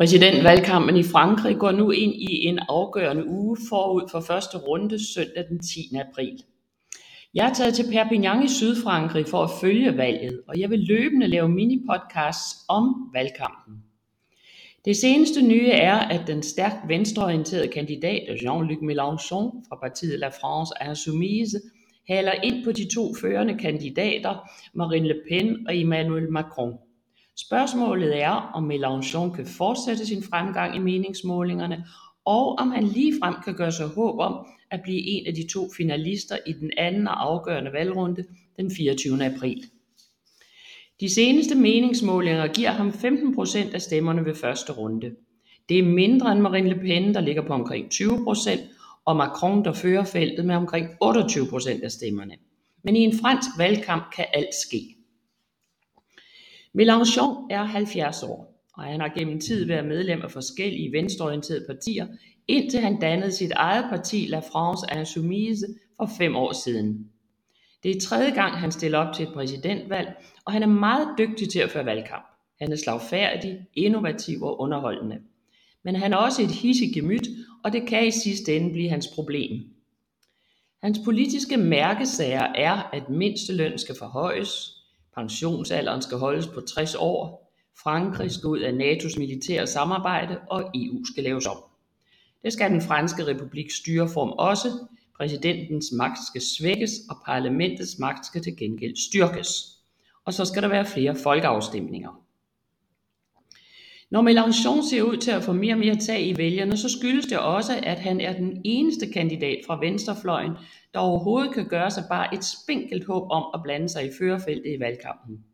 Præsidentvalgkampen i Frankrig går nu ind i en afgørende uge forud for første runde søndag den 10. april. Jeg er taget til Perpignan i Sydfrankrig for at følge valget, og jeg vil løbende lave mini-podcasts om valgkampen. Det seneste nye er, at den stærkt venstreorienterede kandidat Jean-Luc Mélenchon fra partiet La France Insoumise haler ind på de to førende kandidater Marine Le Pen og Emmanuel Macron. Spørgsmålet er, om Mélenchon kan fortsætte sin fremgang i meningsmålingerne, og om han ligefrem kan gøre sig håb om at blive en af de to finalister i den anden og afgørende valgrunde den 24. april. De seneste meningsmålinger giver ham 15 procent af stemmerne ved første runde. Det er mindre end Marine Le Pen, der ligger på omkring 20 procent, og Macron, der fører feltet med omkring 28 procent af stemmerne. Men i en fransk valgkamp kan alt ske. Mélenchon er 70 år, og han har gennem tid været medlem af forskellige venstreorienterede partier, indtil han dannede sit eget parti La France Insoumise for fem år siden. Det er tredje gang, han stiller op til et præsidentvalg, og han er meget dygtig til at føre valgkamp. Han er slagfærdig, innovativ og underholdende. Men han er også et hissig gemyt, og det kan i sidste ende blive hans problem. Hans politiske mærkesager er, at mindsteløn skal forhøjes, Pensionsalderen skal holdes på 60 år, Frankrig skal ud af NATOs militære samarbejde, og EU skal laves om. Det skal den franske republiks styreform også. Præsidentens magt skal svækkes, og parlamentets magt skal til gengæld styrkes. Og så skal der være flere folkeafstemninger. Når Mélenchon ser ud til at få mere og mere tag i vælgerne, så skyldes det også, at han er den eneste kandidat fra venstrefløjen, der overhovedet kan gøre sig bare et spinkelt håb om at blande sig i førerfeltet i valgkampen.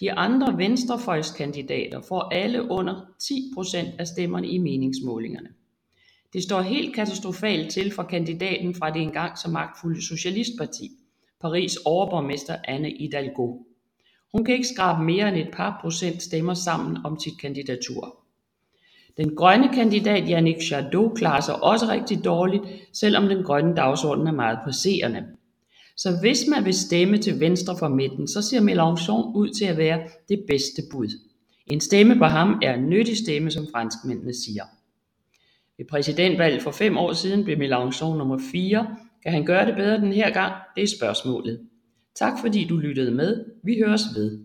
De andre venstrefløjskandidater får alle under 10 procent af stemmerne i meningsmålingerne. Det står helt katastrofalt til for kandidaten fra det engang så magtfulde Socialistparti, Paris overborgmester Anne Hidalgo. Hun kan ikke skrabe mere end et par procent stemmer sammen om sit kandidatur. Den grønne kandidat Yannick Jadot klarer sig også rigtig dårligt, selvom den grønne dagsorden er meget presserende. Så hvis man vil stemme til venstre for midten, så ser Mélenchon ud til at være det bedste bud. En stemme på ham er en nyttig stemme, som franskmændene siger. Ved præsidentvalget for fem år siden blev Mélenchon nummer 4. Kan han gøre det bedre den her gang? Det er spørgsmålet. Tak fordi du lyttede med. Vi høres ved.